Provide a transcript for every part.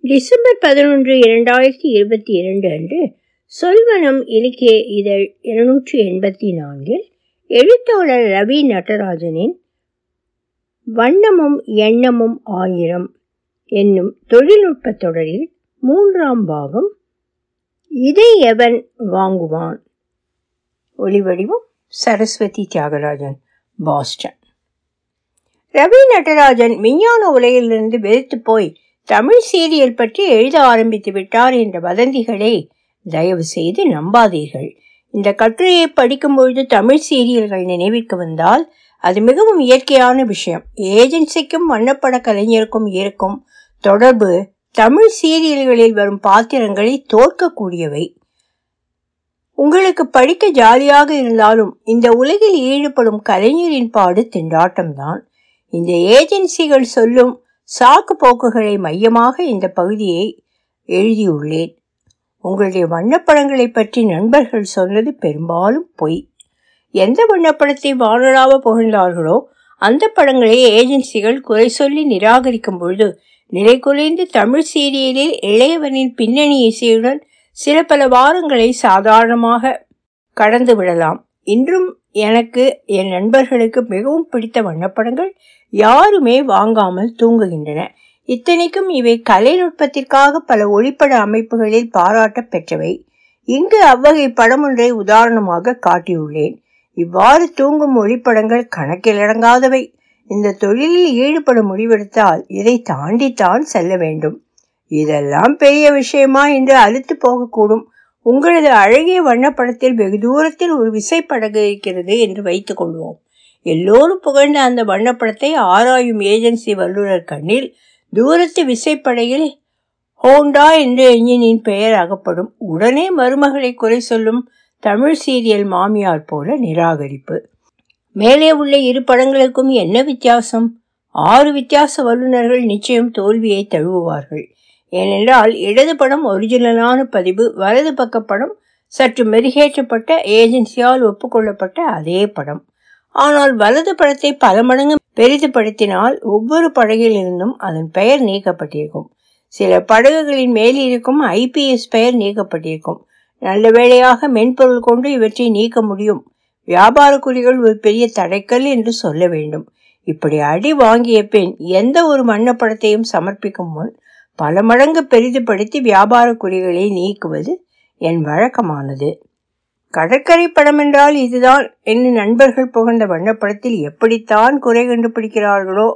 December பதினொன்று இரண்டாயிரத்தி இருபத்தி இரண்டு அன்று சொல்வனம் இலக்கிய இதழ் இருநூற்றி எண்பத்தி நான்கில் எழுத்தாளர் ரவி நடராஜனின் வண்ணமும் எண்ணமும் ஆயிரம் என்னும் தொழில்நுட்ப தொடரில் மூன்றாம் பாகம் இதை எவன் வாங்குவான்? ஒளிவடிவம் சரஸ்வதி தியாகராஜன் பாஸ்டன். ரவி நடராஜன் விஞ்ஞான உலகிலிருந்து வெறுத்து போய் தமிழ் சீரியல் பற்றி எழுத ஆரம்பித்து விட்டார் என்ற வதந்திகளை தயவு செய்து நம்பாதீர்கள். இந்த கட்டுரையை படிக்கும்பொழுது தமிழ் சீரியல்கள் நினைவிற்கு வந்தால் அது மிகவும் இயற்கையான விஷயம். ஏஜென்சிக்கும் வண்ணப்பட கலைஞருக்கும் இருக்கும் தொடர்பு தமிழ் சீரியல்களில் வரும் பாத்திரங்களை தோற்கக்கூடியவை. உங்களுக்கு படிக்க ஜாலியாக இருந்தாலும் இந்த உலகில் ஈடுபடும் கலைஞரின் பாடு திண்டாட்டம்தான். இந்த ஏஜென்சிகள் சொல்லும் சாக்கு போக்குகளை மையமாக இந்த பகுதியை எழுதியுள்ளேன். உங்களுடைய வண்ணப்படங்களை பற்றி நண்பர்கள் சொன்னது பெரும்பாலும் பொய். எந்த வண்ணப்படத்தை வானலாவ புகழ்ந்தார்களோ அந்த படங்களை ஏஜென்சிகள் குறை சொல்லி நிராகரிக்கும் பொழுது நிலை குலைந்து தமிழ் சீரியலில் இளையவனின் பின்னணி இசையுடன் சில பல வாரங்களை சாதாரணமாக கடந்து விடலாம். இன்றும் எனக்கு என் நண்பர்களுக்கு மிகவும் பிடித்த வண்ணப்படங்கள் யாருமே வாங்காமல் தூங்குகின்றன. இத்தனைக்கும் இவை கலைநுட்பத்திற்காக பல ஒளிப்பட அமைப்புகளில் பாராட்ட பெற்றவை. இங்கு அவ்வகை படம் ஒன்றை உதாரணமாக காட்டியுள்ளேன். இவ்வாறு தூங்கும் ஒளிப்படங்கள் கணக்கிலடங்காதவை இந்த தொழிலில் ஈடுபட முடிவெடுத்தால் இதை தாண்டித்தான் செல்ல வேண்டும். இதெல்லாம் பெரிய விஷயமா என்று அழுத்து போகக்கூடும். உங்களது அழகிய வண்ணப்படத்தில் வெகு தூரத்தில் ஒரு விசைப்படகு இருக்கிறது என்று வைத்துக் கொள்வோம். எல்லோரும் புகழ்ந்த அந்த வண்ணப்படத்தை ஆராயும் ஏஜென்சி வல்லுநர் கண்ணில் தூரத்து விசைப்படையில் ஹோண்டா என்ற எஞ்சினின் பெயர் அகப்படும் உடனே மருமகளை குறை சொல்லும் தமிழ் சீரியல் மாமியார் போல நிராகரிப்பு. மேலே உள்ள இரு படங்களுக்கும் என்ன வித்தியாசம்? ஆறு வித்தியாச வல்லுநர்கள் நிச்சயம் தோல்வியை தழுவுவார்கள். ஏனென்றால் இடது படம் ஒரிஜினலான பதிவு வலது பக்க படம் சற்று மெருகேற்றப்பட்ட ஏஜென்சியால் ஒப்புக்கொள்ளப்பட்ட அதே படம். ஆனால் வலது படத்தை பல மடங்கு பெரிதுபடுத்தினால் ஒவ்வொரு படகிலிருந்தும் அதன் பெயர் நீக்கப்பட்டிருக்கும். சில படகுகளின் மேல் இருக்கும் ஐபிஎஸ் பெயர் நீக்கப்பட்டிருக்கும். நல்ல வேளையாக மென்பொருள் கொண்டு இவற்றை நீக்க முடியும். வியாபார குறிகள் ஒரு பெரிய தடைக்கல் என்று சொல்ல வேண்டும். இப்படி அடி வாங்கிய பின் எந்த ஒரு மன்னப்படத்தையும் சமர்ப்பிக்கும் முன் பல மடங்கு பெரிதுபடுத்தி வியாபார குறிகளை நீக்குவது என் வழக்கமானது. கடற்கரை படம் என்றால் இதுதான் என்று நண்பர்கள் புகழ்ந்த வண்ணப்படத்தில் எப்படித்தான் குறை கண்டுபிடிக்கிறார்களோ.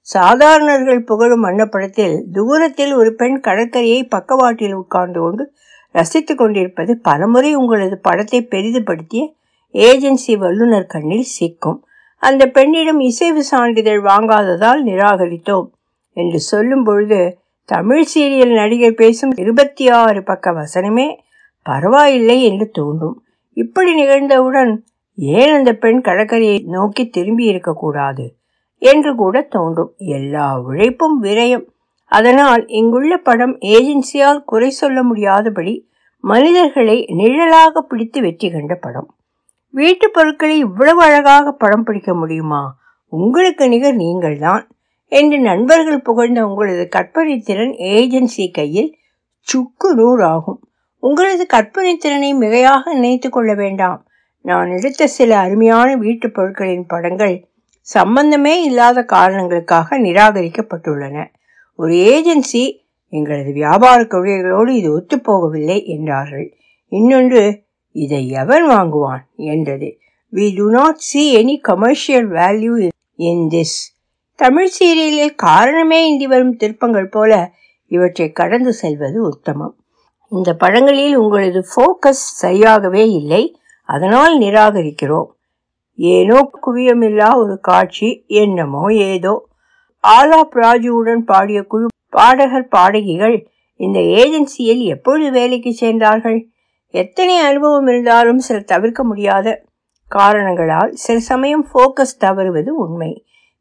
சாதாரணர்கள் புகழும் வண்ணப்படத்தில் தூரத்தில் ஒரு பெண் கடற்கரையை பக்கவாட்டில் உட்கார்ந்து கொண்டு ரசித்து கொண்டிருப்பது பலமுறை உங்களது படத்தை பெரிதுபடுத்திய ஏஜென்சி வல்லுநர் கண்ணில் சிக்கும். அந்த பெண்ணிடம் இசைவு சான்றிதழ் வாங்காததால் நிராகரித்தோம் என்று சொல்லும் பொழுது தமிழ் சீரியல் நடிகர் பேசும் இருபத்தி ஆறு பக்க வசனமே பரவாயில்லை என்று தோன்றும். இப்படி நிகழ்ந்தவுடன் ஏன் அந்த பெண் கடற்கரையை நோக்கி திரும்பி இருக்கக்கூடாது என்று கூட தோன்றும். எல்லா உழைப்பும் விரயம். அதனால் இங்குள்ள படம் ஏஜென்சியால் குறை சொல்ல முடியாதபடி மனிதர்களை நிழலாக பிடித்து வெற்றி கண்ட படம். வீட்டு பொருட்களை இவ்வளவு அழகாக படம் பிடிக்க முடியுமா? உங்களுக்கு நிகர் நீங்கள்தான். என்று நண்பர்கள் புகழ்ந்த உங்களது கற்பனை திறன் ஏஜென்சி கையில் சுக்கு நூறாகும். உங்களது கற்பனை திறனை மிகையாக நினைத்து கொள்ள வேண்டாம். நான் எடுத்த சில அருமையான வீட்டுப் பொருட்களின் படங்கள் சம்பந்தமே இல்லாத காரணங்களுக்காக நிராகரிக்கப்பட்டுள்ளன. ஒரு ஏஜென்சி எங்களது வியாபார கொள்கைகளோடு இது ஒத்துப்போகவில்லை என்றார்கள். இன்னொன்று இதை எவன் வாங்குவான்? என்றது. We do not see any commercial value in this Tamil சீரியலில் காரணமே இன்றி வரும் திருப்பங்கள் போல இவற்றை கடந்து செல்வது உத்தமம். இந்த படங்களில் உங்களது ஃபோக்கஸ் சரியாகவே இல்லை. அதனால் நிராகரிக்கிறோம். ஏனோ குவியமில்லா ஒரு காட்சி என்னமோ ஏதோ. ஆலாப் ராஜுவுடன் பாடிய குழு பாடகர் பாடகிகள் இந்த ஏஜென்சியில் எப்பொழுது வேலைக்கு சேர்ந்தார்கள்? எத்தனை அனுபவம் இருந்தாலும் சில தவிர்க்க முடியாத காரணங்களால் சில சமயம் ஃபோக்கஸ் தவறுவது உண்மை.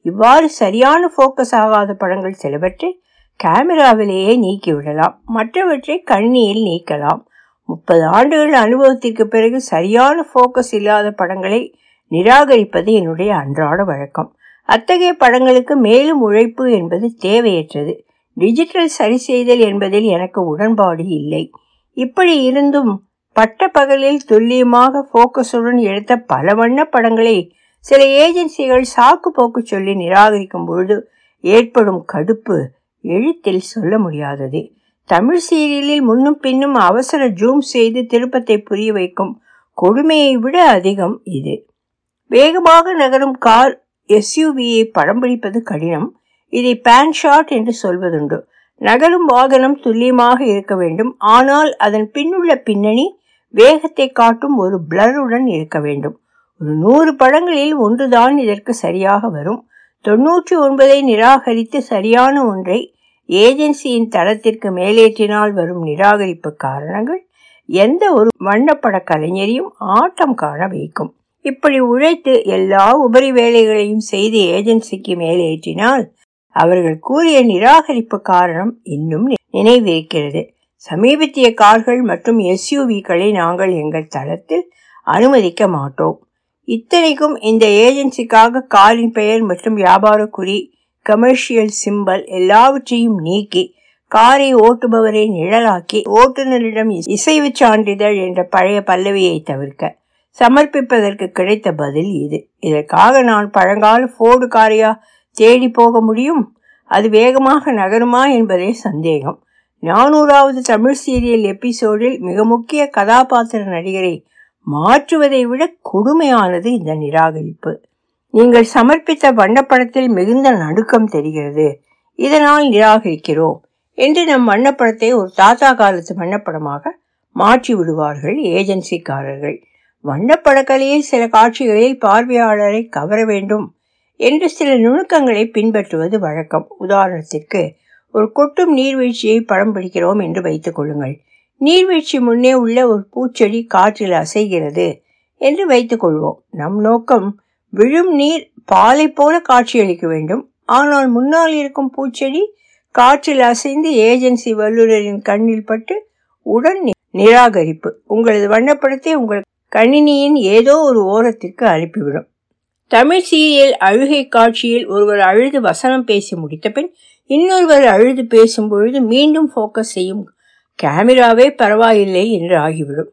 இவ்வாறு சரியான ஃபோக்கஸ் ஆகாத படங்கள் சிலவற்றை கேமராவிலேயே நீக்கிவிடலாம் மற்றவற்றை கண்ணியில் நீக்கலாம். முப்பது ஆண்டுகள் அனுபவத்திற்கு பிறகு சரியான ஃபோக்கஸ் இல்லாத படங்களை நிராகரிப்பது என்னுடைய அன்றாட வழக்கம். அத்தகைய படங்களுக்கு மேலும் உழைப்பு என்பது தேவையற்றது. டிஜிட்டல் சரி செய்தல் என்பதில் எனக்கு உடன்பாடு இல்லை. இப்படி இருந்தும் பட்ட பகலில் துல்லியமாக ஃபோக்கஸுடன் எடுத்த பல வண்ண படங்களை சில ஏஜென்சிகள் சாக்கு போக்கு சொல்லி நிராகரிக்கும் பொழுது ஏற்படும் கடுப்பு எழுத்தில் சொல்ல முடியாதது. தமிழ் சீரியலில் முன்னும் பின்னும் அவசர ஜூம் செய்து திருப்பத்தை புரிய வைக்கும் கொடுமையை விட அதிகம் இது. வேகமாக நகரும் கார் எஸ்யூவியை படம் பிடிப்பது கடினம். இதை பேன் ஷாட் என்று சொல்வதுண்டு. நகரும் வாகனம் துல்லியமாக இருக்க வேண்டும். ஆனால் அதன் பின்னுள்ள பின்னணி வேகத்தை காட்டும் ஒரு பிளருடன் இருக்க வேண்டும். ஒரு நூறு படங்களில் ஒன்றுதான் இதற்கு சரியாக வரும். தொன்னூற்றி ஒன்பதை நிராகரித்து சரியான ஒன்றை ஏஜென்சியின் தளத்திற்கு மேலேற்றினால் வரும் நிராகரிப்பு காரணங்கள் எந்த ஒரு வண்ணப்பட கலைஞரையும் ஆட்டம் காண வைக்கும். இப்படி உழைத்து எல்லா உபரி வேலைகளையும் செய்து ஏஜென்சிக்கு மேலேற்றினால் அவர்கள் கூறிய நிராகரிப்பு காரணம் இன்னும் நினைவிருக்கிறது. சமீபத்திய கார்கள் மற்றும் எஸ்யூவிகளை நாங்கள் எங்கள் தளத்தில் அனுமதிக்க மாட்டோம். இத்தனைக்கும் இந்த ஏஜென்சிக்காக காரின் பெயர் மற்றும் வியாபார குறி கமர்ஷியல் சிம்பல் எல்லாவற்றையும் நீக்கி காரை ஓட்டுபவரை நிழலாக்கி ஓட்டுநரிடம் இசைவு சான்றிதழ் என்ற பழைய பல்லவியை தவிர்க்க சமர்ப்பிப்பதற்கு கிடைத்த பதில் இது. இதற்காக நான் பழங்கால ஃபோர்டு காரையா தேடி போக முடியும்? அது வேகமாக நகருமா என்பதே சந்தேகம். நானூறாவது தமிழ் சீரியல் எபிசோடில் மிக முக்கிய கதாபாத்திர நடிகரை மாற்றுவதை விட கொடுமையானது இந்த நிராகரிப்பு. நீங்கள் சமர்ப்பித்த வண்ணப்படத்தில் மிகுந்த நடுக்கம் தெரிகிறது. இதனால் நிராகரிக்கிறோம் என்று நம் வண்ணப்படத்தை ஒரு தாத்தா காலத்து வண்ணப்படமாக மாற்றி விடுவார்கள் ஏஜென்சிக்காரர்கள். வண்ணப்படக்கலையில் சில காட்சிகளில் பார்வையாளரை கவர வேண்டும் என்று சில நுணுக்கங்களை பின்பற்றுவது வழக்கம். உதாரணத்திற்கு ஒரு கொட்டும் நீர்வீழ்ச்சியை படம் பிடிக்கிறோம் என்று வைத்துக் கொள்ளுங்கள். நீர்வீழ்ச்சி முன்னே உள்ள ஒரு பூச்செடி காற்றில் அசைகிறது என்று வைத்துக் கொள்வோம். நம் நோக்கம் விழும் நீர் பாலை போல காட்சியளிக்க வேண்டும். ஆனால் முன்னால் இருக்கும் பூச்செடி காற்றில் அசைந்து ஏஜென்சி வல்லுநரின் கண்ணில் பட்டு உடன் நிராகரிப்பு. உங்களது வண்ணப்படத்தை உங்கள் கணினியின் ஏதோ ஒரு ஓரத்திற்கு அனுப்பிவிடும். தமிழ் சீரியல் அழுகை காட்சியில் ஒருவர் அழுது வசனம் பேசி முடித்த பின் இன்னொருவர் அழுது பேசும் பொழுது மீண்டும் ஃபோக்கஸ் செய்யும் கேமராவே பரவாயில்லை என்று ஆகிவிடும்.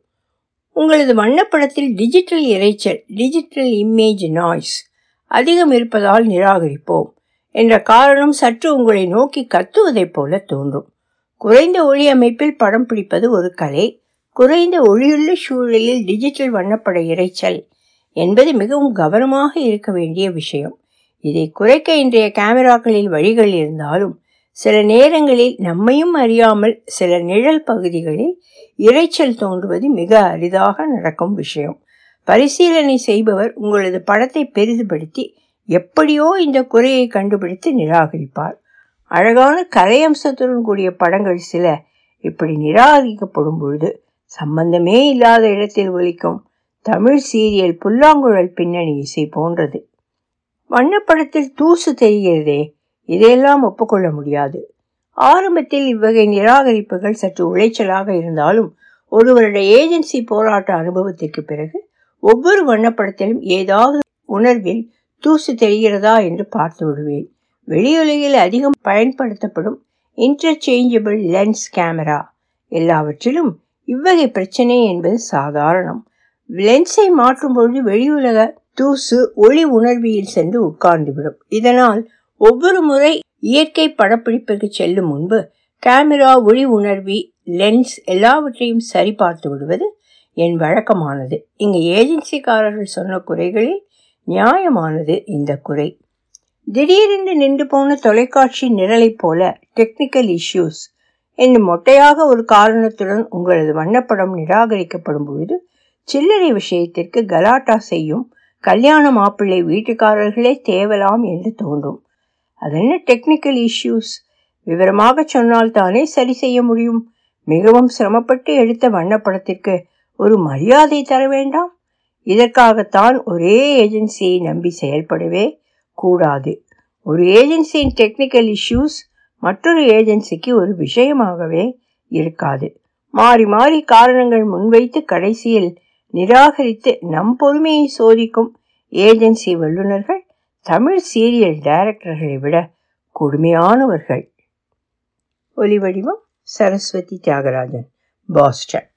உங்களது வண்ணப்படத்தில் டிஜிட்டல் இறைச்சல் டிஜிட்டல் இமேஜ் நாய்ஸ் அதிகம் இருப்பதால் நிராகரிப்போம் என்ற காரணம் சற்று உங்களை நோக்கி கத்துவதைப் போல தோன்றும். குறைந்த ஒளி அமைப்பில் படம் பிடிப்பது ஒரு கலை. குறைந்த ஒளியுள்ள சூழலில் டிஜிட்டல் வண்ணப்பட இறைச்சல் என்பது மிகவும் கவனமாக இருக்க வேண்டிய விஷயம். இதை குறைக்க இன்றைய கேமராக்களில் வழிகள் இருந்தாலும் சில நேரங்களில் நம்மையும் அறியாமல் சில நிழல் பகுதிகளில் இரைச்சல் தோன்றுவது மிக அரிதாக நடக்கும் விஷயம். பரிசீலனை செய்பவர் உங்களது படத்தை பெரிதுபடுத்தி எப்படியோ இந்த குறையை கண்டுபிடித்து நிராகரிப்பார். அழகான கலை அம்சத்துடன் கூடிய படங்கள் சில இப்படி நிராகரிக்கப்படும் பொழுது சம்பந்தமே இல்லாத இடத்தில் ஒலிக்கும் தமிழ் சீரியல் புல்லாங்குழல் பின்னணி இசை போன்றது. வண்ணப்படத்தில் தூசு தெரிகிறதே இதையெல்லாம் ஒப்புக்கொள்ள முடியாது. ஆரம்பத்தில் இவ்வகை நிராகரிப்புகள் சற்று உளைச்சலாக இருந்தாலும் ஒருவருடைய ஏஜென்சி போராட்ட அனுபவத்திற்கு பிறகு ஒவ்வொரு வண்ணப்படத்திலும் ஏதாவது உணர்வில் தூசு தெரிகிறதா என்று பார்த்து விடுவேன். வெளியுலகில் அதிகம் பயன்படுத்தப்படும் இன்டர்சேஞ்சபிள் லென்ஸ் கேமரா. எல்லாவற்றிலும் இவ்வகை பிரச்சனை என்பது சாதாரணம். லென்ஸை மாற்றும் பொழுது வெளியுலக தூசு ஒளி உணர்வியில் சென்று உட்கார்ந்துவிடும். இதனால் ஒவ்வொரு முறை இயற்கை படப்பிடிப்புக்கு செல்லும் முன்பு கேமரா ஒளி உணர்வி லென்ஸ் எல்லாவற்றையும் சரிபார்த்து விடுவது என் வழக்கமானது. இங்கு ஏஜென்சிக்காரர்கள் சொன்ன குறைகளில் நியாயமானது இந்த குறை. திடீரென்று நின்று போன தொலைக்காட்சி நிரலைப் போல டெக்னிக்கல் இஷ்யூஸ் என்று மொட்டையாக ஒரு காரணத்துடன் உங்களது வண்ணப்படம் நிராகரிக்கப்படும் பொழுது சில்லறை விஷயத்திற்கு கலாட்டா செய்யும் கல்யாண மாப்பிள்ளை வீட்டுக்காரர்களே தேவலாம் என்று தோன்றும். அதென்ன டெக்னிக்கல் இஷ்யூஸ் விவரமாக சொன்னால் தானே சரி செய்ய முடியும். மிகவும் சிரமப்பட்டு எடுத்த வண்ணப்படத்திற்கு ஒரு மரியாதை தர வேண்டாம். இதற்காகத்தான் ஒரே ஏஜென்சியை நம்பி செயல்படவே கூடாது. ஒரு ஏஜென்சியின் டெக்னிக்கல் இஷ்யூஸ் மற்றொரு ஏஜென்சிக்கு ஒரு விஷயமாகவே இருக்காது. மாறி மாறி காரணங்கள் முன்வைத்து கடைசியில் நிராகரித்து நம் பொறுமையை சோதிக்கும் ஏஜென்சி வல்லுநர்கள் தமிழ் சீரியல் டைரக்டர்களை விட கொடுமையானவர்கள். ஒலிவடிவம் சரஸ்வதி தியாகராஜன் பாஸ்டன்